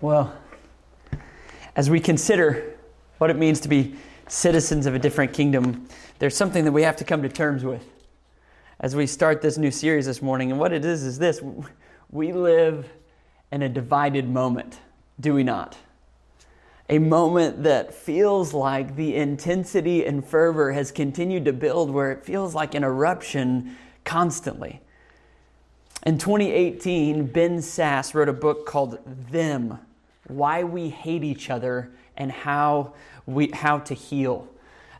Well, as we consider what it means to be citizens of a different kingdom, there's something that we have to come to terms with as we start this new series this morning. And what it is is this we live in a divided moment, do we not? A moment that feels like the intensity and fervor has continued to build, where it feels like an eruption constantly. In 2018, Ben Sasse wrote a book called Them Why We Hate Each Other and How, we, how to Heal.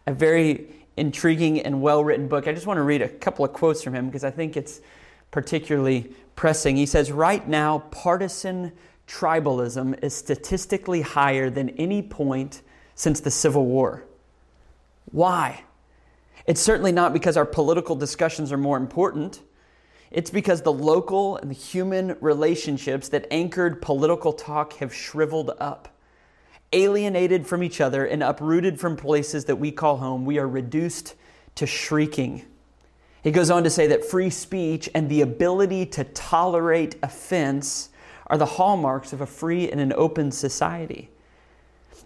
A very intriguing and well written book. I just want to read a couple of quotes from him because I think it's particularly pressing. He says, Right now, partisan tribalism is statistically higher than any point since the Civil War. Why? It's certainly not because our political discussions are more important. It's because the local and the human relationships that anchored political talk have shriveled up. Alienated from each other and uprooted from places that we call home, we are reduced to shrieking. He goes on to say that free speech and the ability to tolerate offense are the hallmarks of a free and an open society.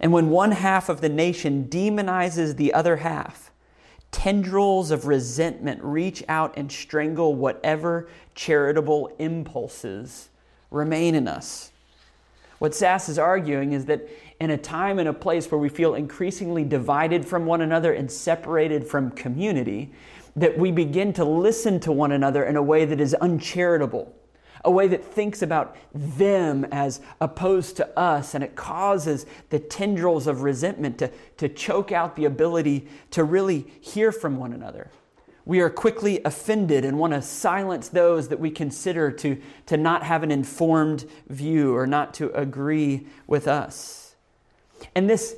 And when one half of the nation demonizes the other half, tendrils of resentment reach out and strangle whatever charitable impulses remain in us. What Sasse is arguing is that in a time and a place where we feel increasingly divided from one another and separated from community, that we begin to listen to one another in a way that is uncharitable a way that thinks about them as opposed to us, and it causes the tendrils of resentment to, to choke out the ability to really hear from one another. We are quickly offended and want to silence those that we consider to, to not have an informed view or not to agree with us. And this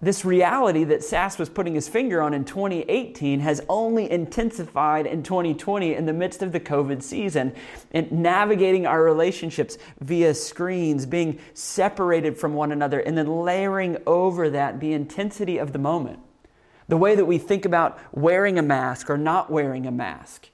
this reality that Sasse was putting his finger on in 2018 has only intensified in 2020 in the midst of the COVID season. And navigating our relationships via screens, being separated from one another, and then layering over that the intensity of the moment. The way that we think about wearing a mask or not wearing a mask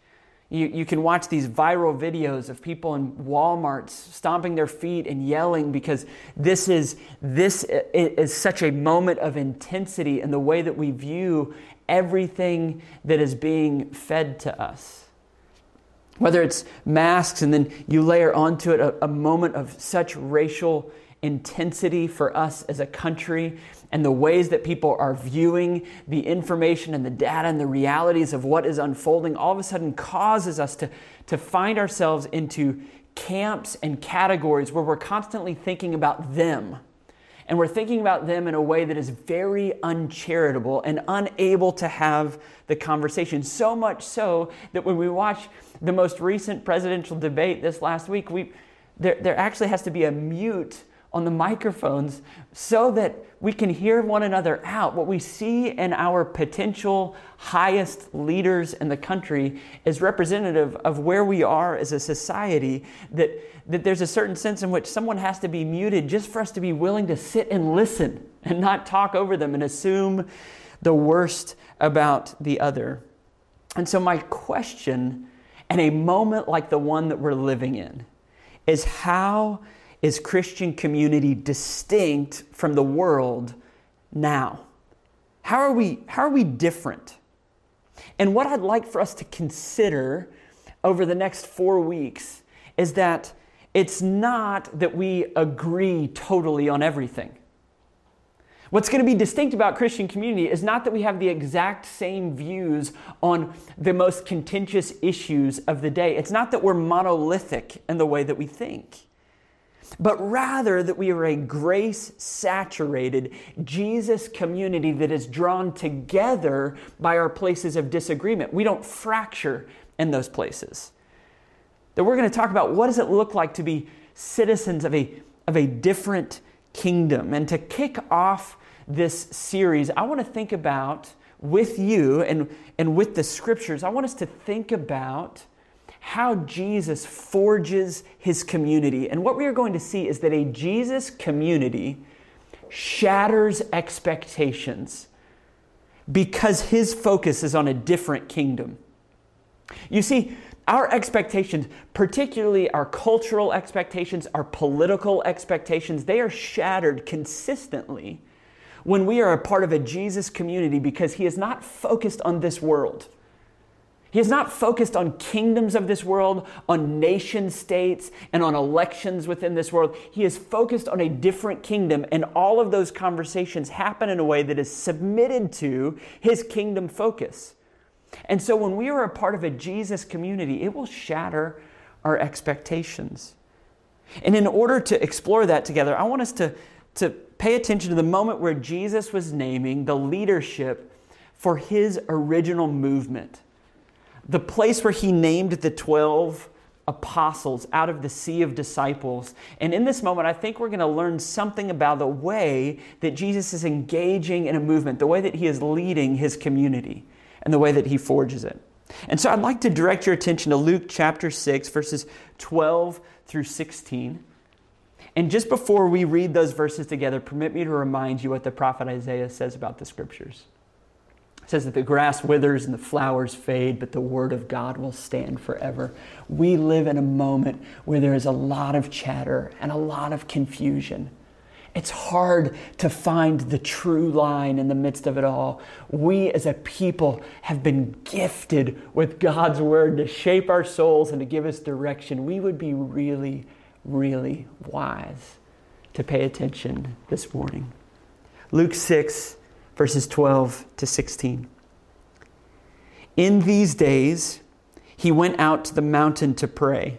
you, you can watch these viral videos of people in Walmarts stomping their feet and yelling because this is, this is such a moment of intensity in the way that we view everything that is being fed to us. Whether it's masks and then you layer onto it a, a moment of such racial intensity for us as a country and the ways that people are viewing the information and the data and the realities of what is unfolding all of a sudden causes us to, to find ourselves into camps and categories where we're constantly thinking about them. And we're thinking about them in a way that is very uncharitable and unable to have the conversation. So much so that when we watch the most recent presidential debate this last week, we, there, there actually has to be a mute on the microphones so that we can hear one another out. What we see in our potential highest leaders in the country is representative of where we are as a society, that, that there's a certain sense in which someone has to be muted just for us to be willing to sit and listen and not talk over them and assume the worst about the other. And so, my question in a moment like the one that we're living in is how is Christian community distinct from the world now? How are we, how are we different? And what I'd like for us to consider over the next four weeks is that it's not that we agree totally on everything. What's going to be distinct about Christian community is not that we have the exact same views on the most contentious issues of the day. It's not that we're monolithic in the way that we think but rather that we are a grace saturated Jesus community that is drawn together by our places of disagreement. We don't fracture in those places. That we're going to talk about what does it look like to be citizens of a, of a different kingdom. And to kick off this series, I want to think about with you and, and with the scriptures, I want us to think about how Jesus forges his community. And what we are going to see is that a Jesus community shatters expectations because his focus is on a different kingdom. You see, our expectations, particularly our cultural expectations, our political expectations, they are shattered consistently when we are a part of a Jesus community because he is not focused on this world. He is not focused on kingdoms of this world, on nation states, and on elections within this world. He is focused on a different kingdom, and all of those conversations happen in a way that is submitted to his kingdom focus. And so when we are a part of a Jesus community, it will shatter our expectations. And in order to explore that together, I want us to, to pay attention to the moment where Jesus was naming the leadership for his original movement the place where he named the 12 apostles out of the sea of disciples. And in this moment, I think we're going to learn something about the way that Jesus is engaging in a movement, the way that he is leading his community, and the way that he forges it. And so I'd like to direct your attention to Luke chapter 6, verses 12 through 16. And just before we read those verses together, permit me to remind you what the prophet Isaiah says about the scriptures. It says that the grass withers and the flowers fade, but the word of God will stand forever. We live in a moment where there is a lot of chatter and a lot of confusion. It's hard to find the true line in the midst of it all. We as a people have been gifted with God's word to shape our souls and to give us direction. We would be really, really wise to pay attention this morning. Luke 6 verses 12 to 16. In these days, he went out to the mountain to pray,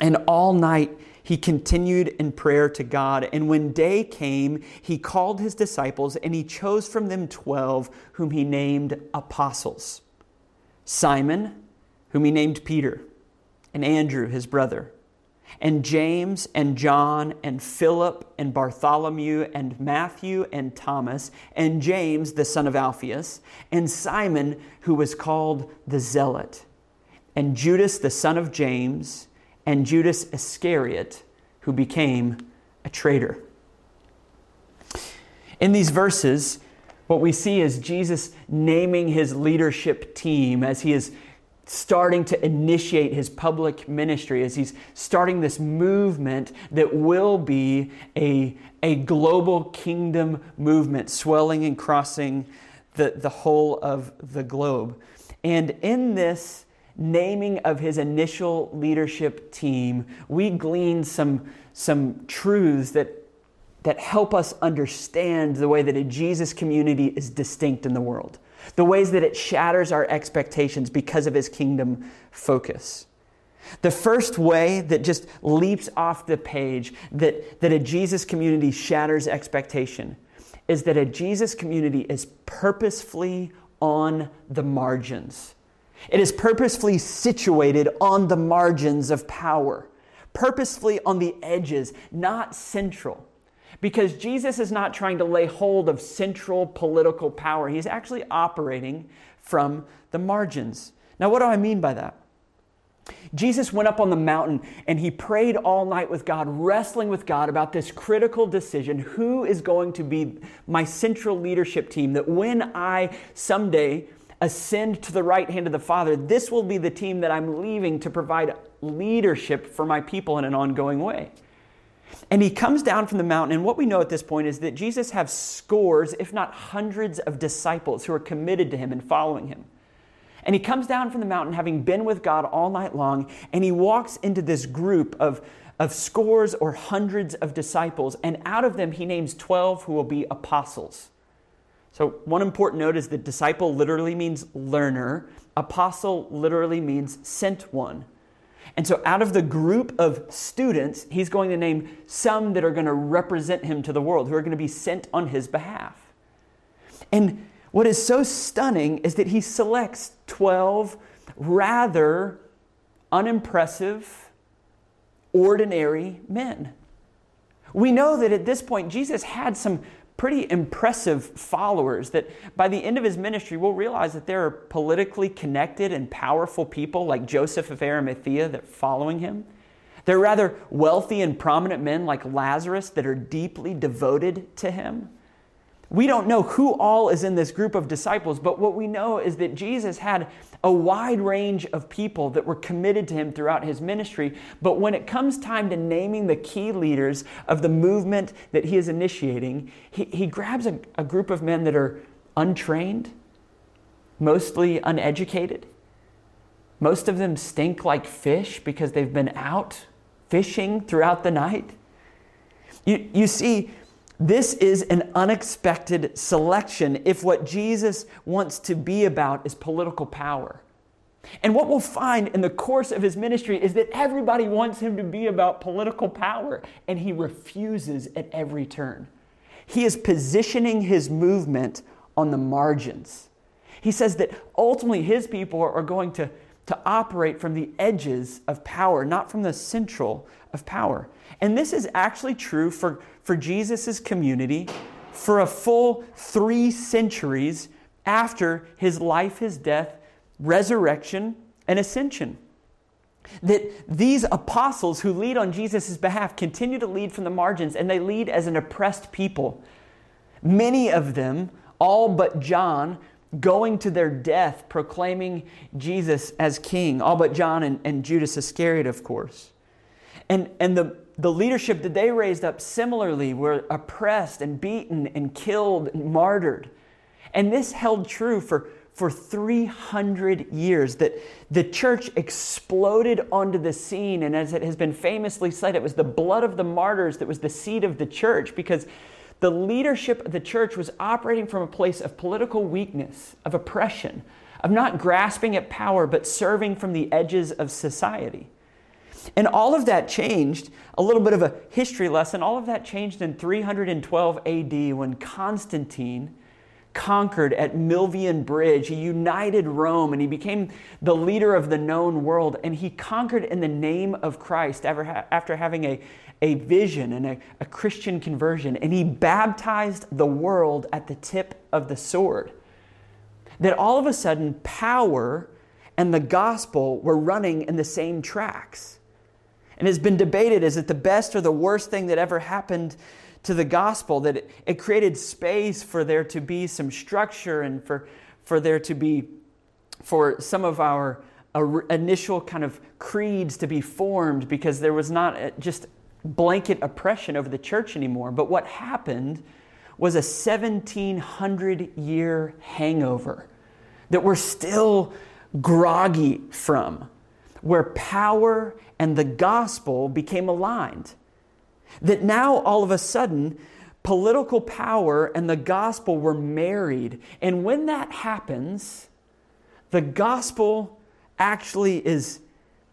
and all night he continued in prayer to God. And when day came, he called his disciples, and he chose from them twelve, whom he named apostles Simon, whom he named Peter, and Andrew, his brother and James and John and Philip and Bartholomew and Matthew and Thomas and James, the son of Alphaeus, and Simon, who was called the Zealot, and Judas, the son of James, and Judas Iscariot, who became a traitor. In these verses, what we see is Jesus naming his leadership team as he is starting to initiate his public ministry, as he's starting this movement that will be a, a global kingdom movement, swelling and crossing the, the whole of the globe. And in this naming of his initial leadership team, we glean some, some truths that, that help us understand the way that a Jesus community is distinct in the world the ways that it shatters our expectations because of his kingdom focus. The first way that just leaps off the page that, that a Jesus community shatters expectation is that a Jesus community is purposefully on the margins. It is purposefully situated on the margins of power, purposefully on the edges, not central. Because Jesus is not trying to lay hold of central political power, he's actually operating from the margins. Now, what do I mean by that? Jesus went up on the mountain and he prayed all night with God, wrestling with God about this critical decision who is going to be my central leadership team? That when I someday ascend to the right hand of the Father, this will be the team that I'm leaving to provide leadership for my people in an ongoing way. And he comes down from the mountain, and what we know at this point is that Jesus has scores, if not hundreds, of disciples who are committed to him and following him. And he comes down from the mountain having been with God all night long, and he walks into this group of, of scores or hundreds of disciples, and out of them he names 12 who will be apostles. So, one important note is that disciple literally means learner, apostle literally means sent one. And so, out of the group of students, he's going to name some that are going to represent him to the world, who are going to be sent on his behalf. And what is so stunning is that he selects 12 rather unimpressive, ordinary men. We know that at this point, Jesus had some pretty impressive followers that by the end of his ministry, we'll realize that there are politically connected and powerful people like Joseph of Arimathea that are following him. There are rather wealthy and prominent men like Lazarus that are deeply devoted to him. We don't know who all is in this group of disciples, but what we know is that Jesus had a wide range of people that were committed to him throughout his ministry. But when it comes time to naming the key leaders of the movement that he is initiating, he, he grabs a, a group of men that are untrained, mostly uneducated. Most of them stink like fish because they've been out fishing throughout the night. You, you see, this is an unexpected selection if what Jesus wants to be about is political power. And what we'll find in the course of his ministry is that everybody wants him to be about political power, and he refuses at every turn. He is positioning his movement on the margins. He says that ultimately his people are going to, to operate from the edges of power, not from the central of power. And this is actually true for, for Jesus' community for a full three centuries after his life, his death, resurrection, and ascension. That these apostles who lead on Jesus' behalf continue to lead from the margins and they lead as an oppressed people. Many of them, all but John, going to their death proclaiming Jesus as king, all but John and, and Judas Iscariot, of course. And, and the, the leadership that they raised up similarly were oppressed and beaten and killed and martyred. And this held true for, for 300 years that the church exploded onto the scene. And as it has been famously said, it was the blood of the martyrs that was the seed of the church because the leadership of the church was operating from a place of political weakness, of oppression, of not grasping at power, but serving from the edges of society. And all of that changed, a little bit of a history lesson, all of that changed in 312 AD when Constantine conquered at Milvian Bridge. He united Rome and he became the leader of the known world. And he conquered in the name of Christ after having a, a vision and a, a Christian conversion. And he baptized the world at the tip of the sword. That all of a sudden, power and the gospel were running in the same tracks and has been debated is it the best or the worst thing that ever happened to the gospel? That it, it created space for there to be some structure and for, for there to be, for some of our uh, initial kind of creeds to be formed because there was not just blanket oppression over the church anymore. But what happened was a 1700 year hangover that we're still groggy from where power and the gospel became aligned. That now, all of a sudden, political power and the gospel were married. And when that happens, the gospel actually is,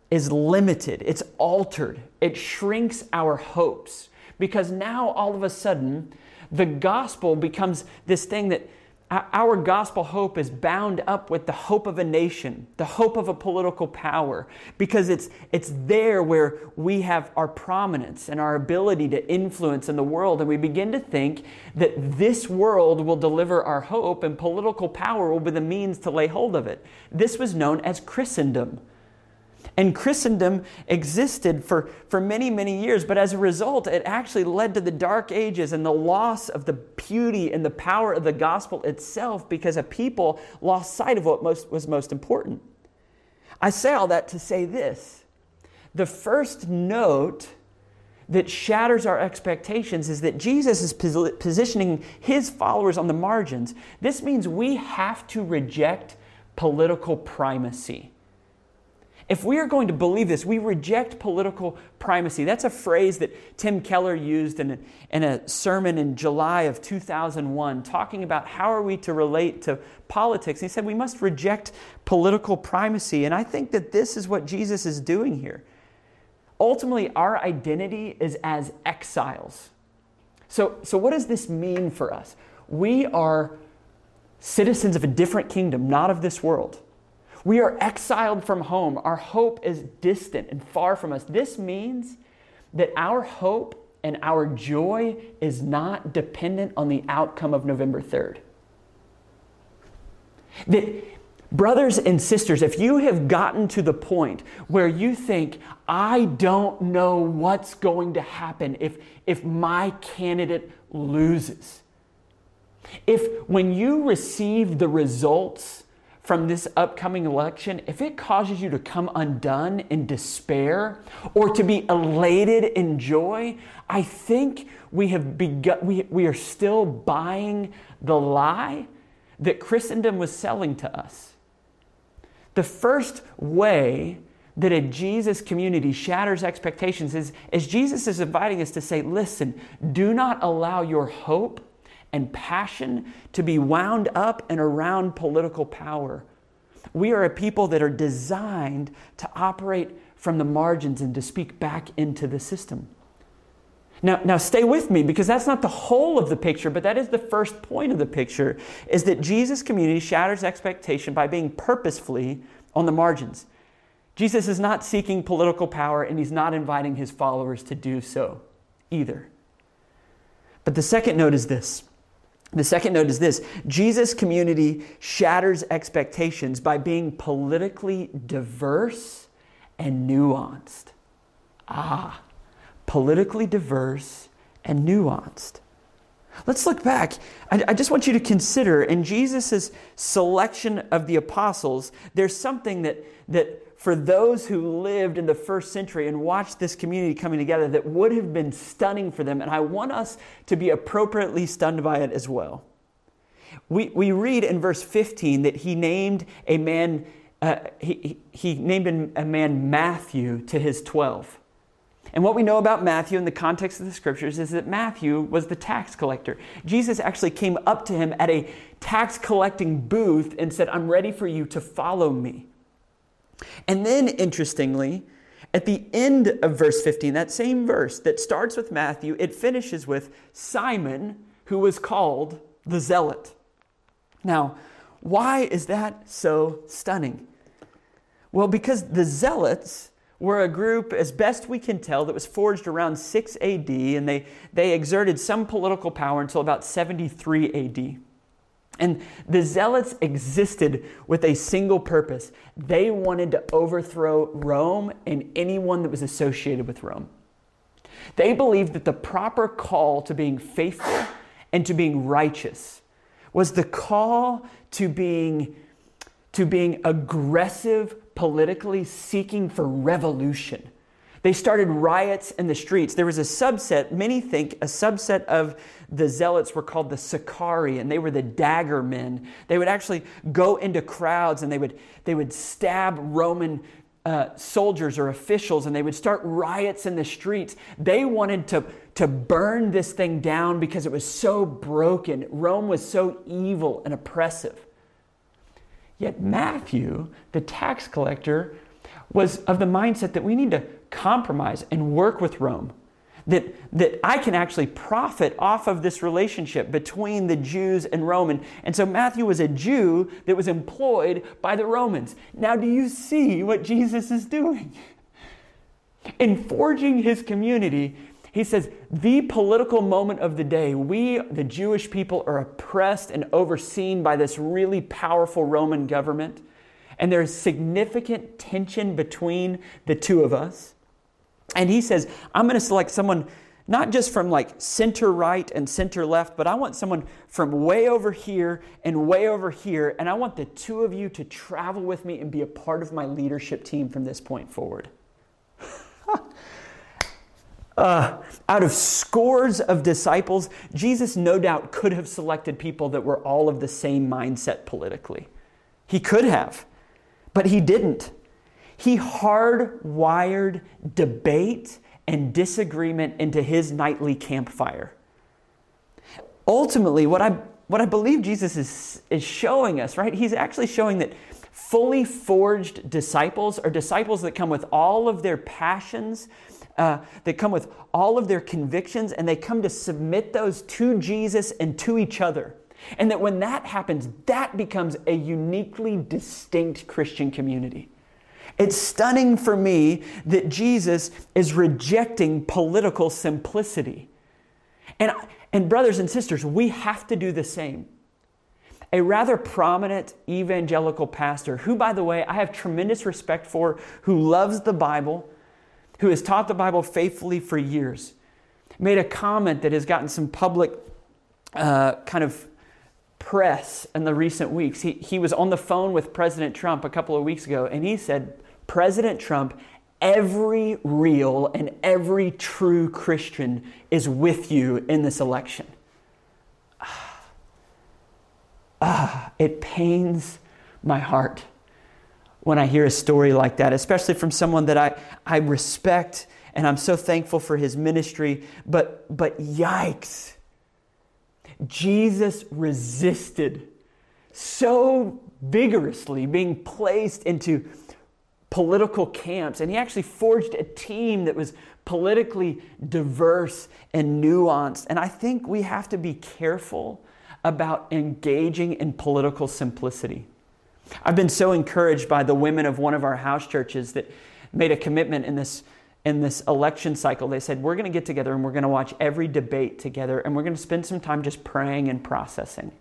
is limited, it's altered, it shrinks our hopes. Because now, all of a sudden, the gospel becomes this thing that our gospel hope is bound up with the hope of a nation, the hope of a political power, because it's, it's there where we have our prominence and our ability to influence in the world. And we begin to think that this world will deliver our hope and political power will be the means to lay hold of it. This was known as Christendom. And Christendom existed for, for many, many years, but as a result, it actually led to the Dark Ages and the loss of the beauty and the power of the gospel itself because a people lost sight of what most, was most important. I say all that to say this the first note that shatters our expectations is that Jesus is positioning his followers on the margins. This means we have to reject political primacy. If we are going to believe this, we reject political primacy. That's a phrase that Tim Keller used in a, in a sermon in July of 2001, talking about how are we to relate to politics. He said we must reject political primacy. And I think that this is what Jesus is doing here. Ultimately, our identity is as exiles. So, so what does this mean for us? We are citizens of a different kingdom, not of this world. We are exiled from home. Our hope is distant and far from us. This means that our hope and our joy is not dependent on the outcome of November 3rd. That, brothers and sisters, if you have gotten to the point where you think, I don't know what's going to happen if, if my candidate loses, If when you receive the results from this upcoming election, if it causes you to come undone in despair or to be elated in joy, I think we have begun, we, we are still buying the lie that Christendom was selling to us. The first way that a Jesus community shatters expectations is, is Jesus is inviting us to say, listen, do not allow your hope and passion to be wound up and around political power. We are a people that are designed to operate from the margins and to speak back into the system. Now, now stay with me because that's not the whole of the picture, but that is the first point of the picture is that Jesus community shatters expectation by being purposefully on the margins. Jesus is not seeking political power and he's not inviting his followers to do so either. But the second note is this the second note is this Jesus' community shatters expectations by being politically diverse and nuanced. Ah, politically diverse and nuanced. Let's look back. I, I, just want you to consider in Jesus' selection of the apostles, there's something that, that for those who lived in the first century and watched this community coming together that would have been stunning for them. And I want us to be appropriately stunned by it as well. We, we read in verse 15 that he named a man, uh, he, he named a man Matthew to his 12. And what we know about Matthew in the context of the scriptures is that Matthew was the tax collector. Jesus actually came up to him at a tax collecting booth and said, I'm ready for you to follow me. And then, interestingly, at the end of verse 15, that same verse that starts with Matthew, it finishes with Simon, who was called the Zealot. Now, why is that so stunning? Well, because the Zealots were a group, as best we can tell, that was forged around 6 AD, and they, they exerted some political power until about 73 AD. And the Zealots existed with a single purpose. They wanted to overthrow Rome and anyone that was associated with Rome. They believed that the proper call to being faithful and to being righteous was the call to being, to being aggressive politically, seeking for revolution. They started riots in the streets. There was a subset, many think a subset of the zealots were called the Sicarii, and they were the dagger men. They would actually go into crowds and they would, they would stab Roman uh, soldiers or officials and they would start riots in the streets. They wanted to, to burn this thing down because it was so broken. Rome was so evil and oppressive. Yet Matthew, the tax collector, was of the mindset that we need to compromise and work with Rome. That, that I can actually profit off of this relationship between the Jews and Roman. And so Matthew was a Jew that was employed by the Romans. Now, do you see what Jesus is doing? In forging his community, he says, the political moment of the day, we, the Jewish people, are oppressed and overseen by this really powerful Roman government. And there's significant tension between the two of us. And he says, I'm going to select someone not just from like center right and center left, but I want someone from way over here and way over here. And I want the two of you to travel with me and be a part of my leadership team from this point forward. uh, out of scores of disciples, Jesus no doubt could have selected people that were all of the same mindset politically. He could have, but he didn't. He hardwired debate and disagreement into his nightly campfire. Ultimately, what I, what I believe Jesus is, is showing us, right? He's actually showing that fully forged disciples are disciples that come with all of their passions, uh, that come with all of their convictions, and they come to submit those to Jesus and to each other. And that when that happens, that becomes a uniquely distinct Christian community. It's stunning for me that Jesus is rejecting political simplicity. And, and, brothers and sisters, we have to do the same. A rather prominent evangelical pastor, who, by the way, I have tremendous respect for, who loves the Bible, who has taught the Bible faithfully for years, made a comment that has gotten some public uh, kind of press in the recent weeks. He, he was on the phone with President Trump a couple of weeks ago, and he said, President Trump, every real and every true Christian is with you in this election. Ah, ah, it pains my heart when I hear a story like that, especially from someone that I, I respect and I'm so thankful for his ministry. But, but yikes, Jesus resisted so vigorously being placed into political camps, and he actually forged a team that was politically diverse and nuanced. And I think we have to be careful about engaging in political simplicity. I've been so encouraged by the women of one of our house churches that made a commitment in this in this election cycle. They said, We're going to get together and we're going to watch every debate together and we're going to spend some time just praying and processing.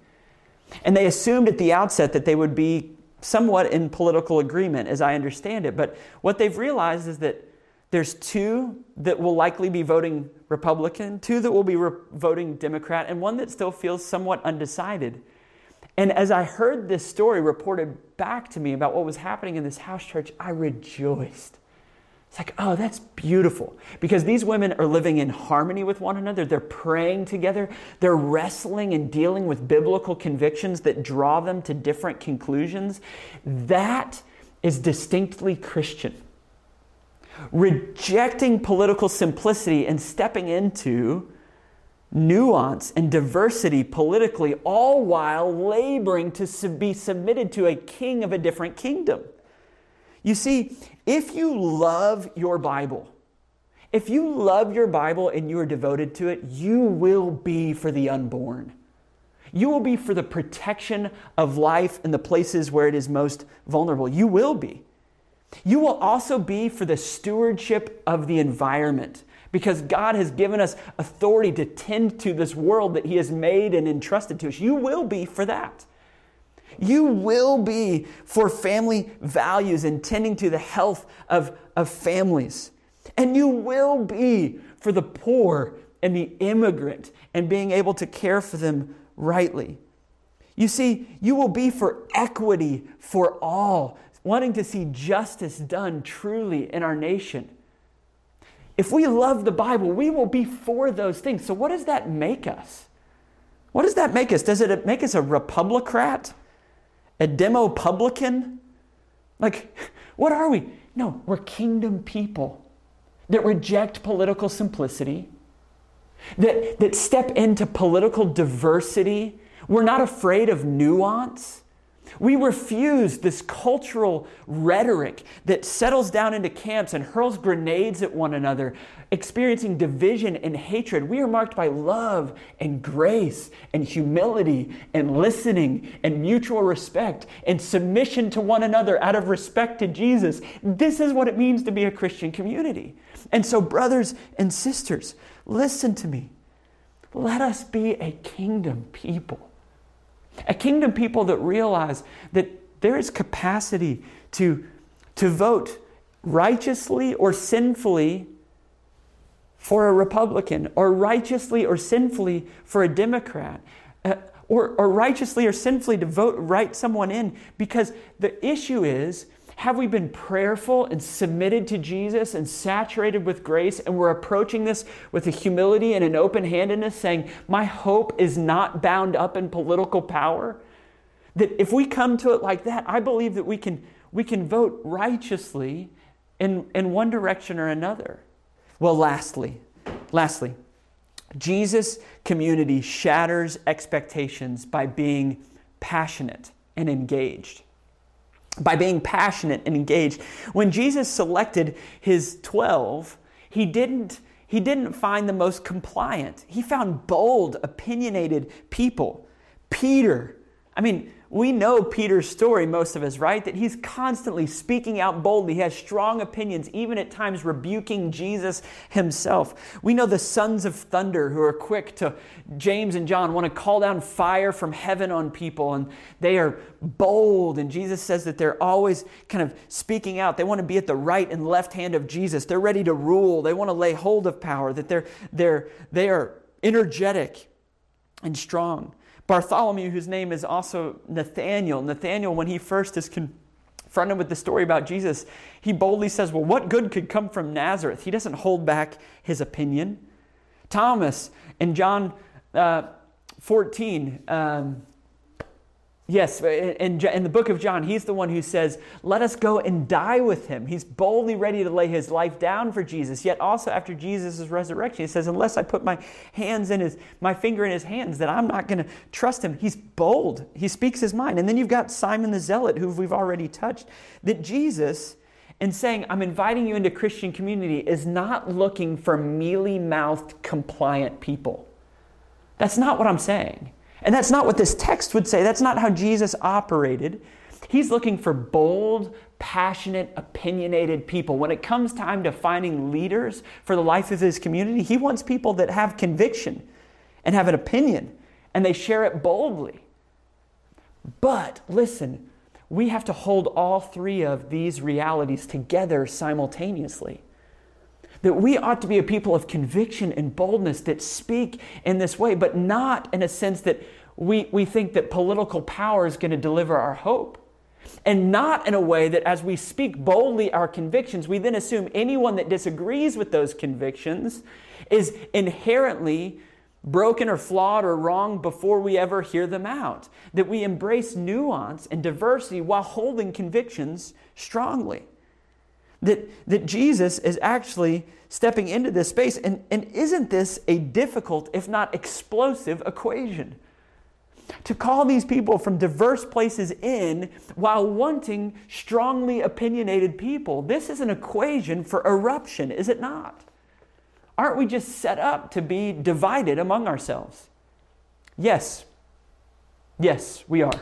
And they assumed at the outset that they would be somewhat in political agreement, as I understand it. But what they've realized is that there's two that will likely be voting Republican, two that will be re- voting Democrat, and one that still feels somewhat undecided. And as I heard this story reported back to me about what was happening in this house church, I rejoiced. It's like, oh, that's beautiful. Because these women are living in harmony with one another. They're praying together. They're wrestling and dealing with biblical convictions that draw them to different conclusions. That is distinctly Christian. Rejecting political simplicity and stepping into nuance and diversity politically, all while laboring to be submitted to a king of a different kingdom. You see, if you love your Bible, if you love your Bible and you are devoted to it, you will be for the unborn. You will be for the protection of life in the places where it is most vulnerable. You will be. You will also be for the stewardship of the environment because God has given us authority to tend to this world that He has made and entrusted to us. You will be for that. You will be for family values and tending to the health of, of families. And you will be for the poor and the immigrant and being able to care for them rightly. You see, you will be for equity for all, wanting to see justice done truly in our nation. If we love the Bible, we will be for those things. So, what does that make us? What does that make us? Does it make us a Republicrat? A demo publican? Like, what are we? No, we're kingdom people that reject political simplicity, that, that step into political diversity. We're not afraid of nuance. We refuse this cultural rhetoric that settles down into camps and hurls grenades at one another, experiencing division and hatred. We are marked by love and grace and humility and listening and mutual respect and submission to one another out of respect to Jesus. This is what it means to be a Christian community. And so, brothers and sisters, listen to me. Let us be a kingdom people a kingdom people that realize that there is capacity to, to vote righteously or sinfully for a Republican, or righteously or sinfully for a Democrat, uh, or, or righteously or sinfully to vote write someone in. Because the issue is have we been prayerful and submitted to Jesus and saturated with grace? And we're approaching this with a humility and an open handedness, saying, My hope is not bound up in political power. That if we come to it like that, I believe that we can, we can vote righteously in, in one direction or another. Well, lastly, lastly, Jesus' community shatters expectations by being passionate and engaged by being passionate and engaged. When Jesus selected his 12, he didn't he didn't find the most compliant. He found bold, opinionated people. Peter, I mean, we know Peter's story, most of us, right? That he's constantly speaking out boldly. He has strong opinions, even at times rebuking Jesus himself. We know the sons of thunder who are quick to, James and John want to call down fire from heaven on people, and they are bold. And Jesus says that they're always kind of speaking out. They want to be at the right and left hand of Jesus. They're ready to rule, they want to lay hold of power, that they're, they're, they are energetic and strong. Bartholomew, whose name is also Nathaniel, Nathaniel, when he first is confronted with the story about Jesus, he boldly says, Well, what good could come from Nazareth? He doesn't hold back his opinion. Thomas in John uh, 14, um, Yes, uh, in, in the book of John, he's the one who says, Let us go and die with him. He's boldly ready to lay his life down for Jesus. Yet also after Jesus' resurrection, he says, Unless I put my hands in his, my finger in his hands, that I'm not going to trust him. He's bold. He speaks his mind. And then you've got Simon the Zealot, who we've already touched, that Jesus, in saying, I'm inviting you into Christian community, is not looking for mealy mouthed, compliant people. That's not what I'm saying. And that's not what this text would say. That's not how Jesus operated. He's looking for bold, passionate, opinionated people. When it comes time to finding leaders for the life of his community, he wants people that have conviction and have an opinion and they share it boldly. But listen, we have to hold all three of these realities together simultaneously that we ought to be a people of conviction and boldness that speak in this way, but not in a sense that we, we think that political power is going to deliver our hope. And not in a way that as we speak boldly our convictions, we then assume anyone that disagrees with those convictions is inherently broken or flawed or wrong before we ever hear them out. That we embrace nuance and diversity while holding convictions strongly that, that Jesus is actually stepping into this space. And, and isn't this a difficult, if not explosive, equation? To call these people from diverse places in while wanting strongly opinionated people. This is an equation for eruption, is it not? Aren't we just set up to be divided among ourselves? Yes. Yes, we are.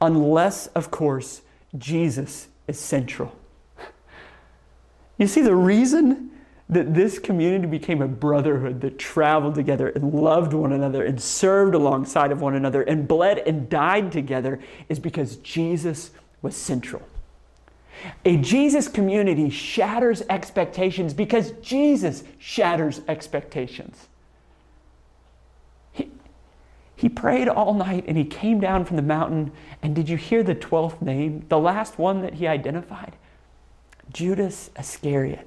Unless, of course, Jesus is central. You see, the reason that this community became a brotherhood that traveled together and loved one another and served alongside of one another and bled and died together is because Jesus was central. A Jesus community shatters expectations because Jesus shatters expectations. He, he prayed all night and he came down from the mountain. And did you hear the 12th name, the last one that he identified? Judas Iscariot.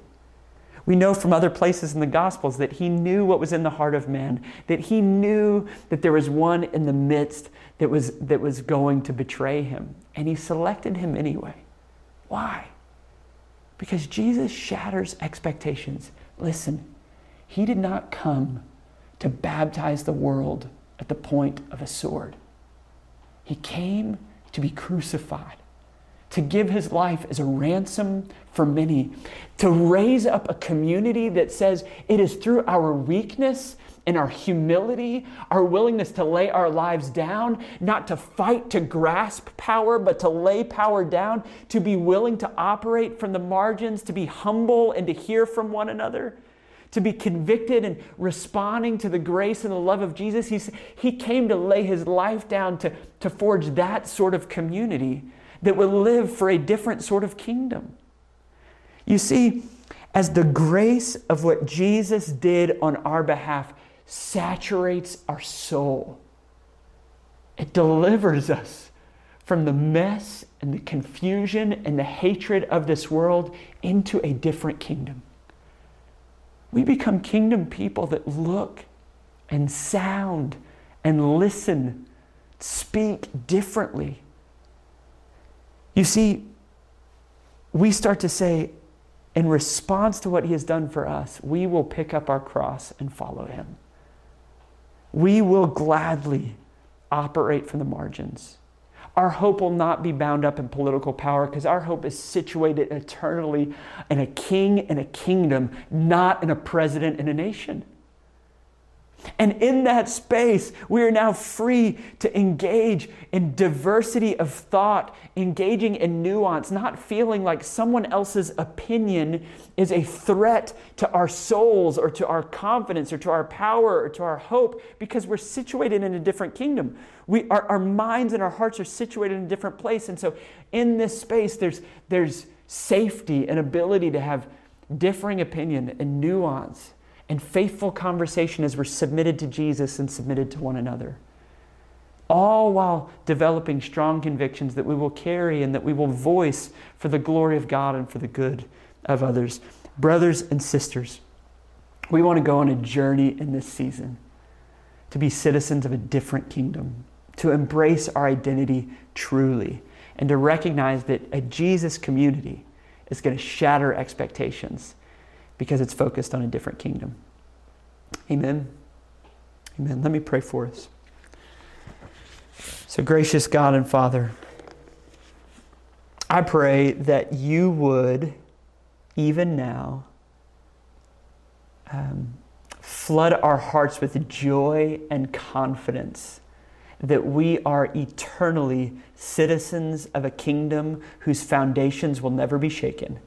We know from other places in the Gospels that he knew what was in the heart of man, that he knew that there was one in the midst that was, that was going to betray him. And he selected him anyway. Why? Because Jesus shatters expectations. Listen, he did not come to baptize the world at the point of a sword, he came to be crucified to give his life as a ransom for many, to raise up a community that says it is through our weakness and our humility, our willingness to lay our lives down, not to fight to grasp power, but to lay power down, to be willing to operate from the margins, to be humble and to hear from one another. To be convicted and responding to the grace and the love of Jesus. He's, he came to lay his life down to, to forge that sort of community that will live for a different sort of kingdom. You see, as the grace of what Jesus did on our behalf saturates our soul, it delivers us from the mess and the confusion and the hatred of this world into a different kingdom. We become kingdom people that look and sound and listen, speak differently you see, we start to say, in response to what he has done for us, we will pick up our cross and follow him. We will gladly operate from the margins. Our hope will not be bound up in political power because our hope is situated eternally in a king and a kingdom, not in a president and a nation. And in that space, we are now free to engage in diversity of thought, engaging in nuance, not feeling like someone else's opinion is a threat to our souls or to our confidence or to our power or to our hope because we're situated in a different kingdom. We, our, our minds and our hearts are situated in a different place. And so in this space, there's, there's safety and ability to have differing opinion and nuance and faithful conversation as we're submitted to Jesus and submitted to one another. all while developing strong convictions that we will carry and that we will voice for the glory of God and for the good of others. Brothers and sisters, we want to go on a journey in this season to be citizens of a different kingdom, to embrace our identity truly, and to recognize that a Jesus community is going to shatter expectations because it's focused on a different kingdom. Amen. Amen. Let me pray for us. So, gracious God and Father, I pray that you would, even now, um, flood our hearts with joy and confidence that we are eternally citizens of a kingdom whose foundations will never be shaken.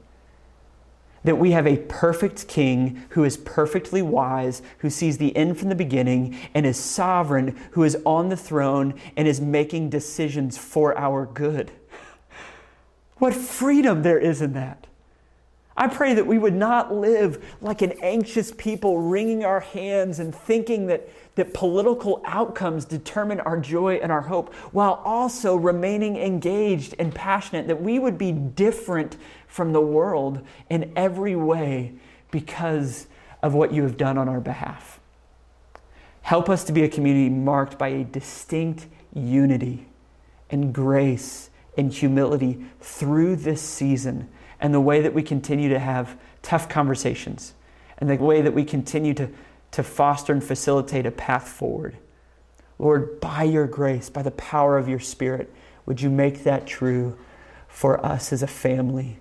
That we have a perfect king who is perfectly wise, who sees the end from the beginning, and is sovereign, who is on the throne and is making decisions for our good. What freedom there is in that. I pray that we would not live like an anxious people, wringing our hands and thinking that, that political outcomes determine our joy and our hope, while also remaining engaged and passionate, that we would be different from the world in every way because of what you have done on our behalf. Help us to be a community marked by a distinct unity and grace and humility through this season and the way that we continue to have tough conversations and the way that we continue to, to foster and facilitate a path forward. Lord, by your grace, by the power of your Spirit, would you make that true for us as a family,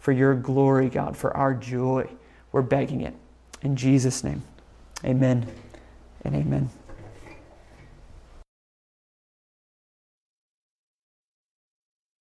for your glory, God, for our joy? We're begging it. In Jesus' name, amen and amen.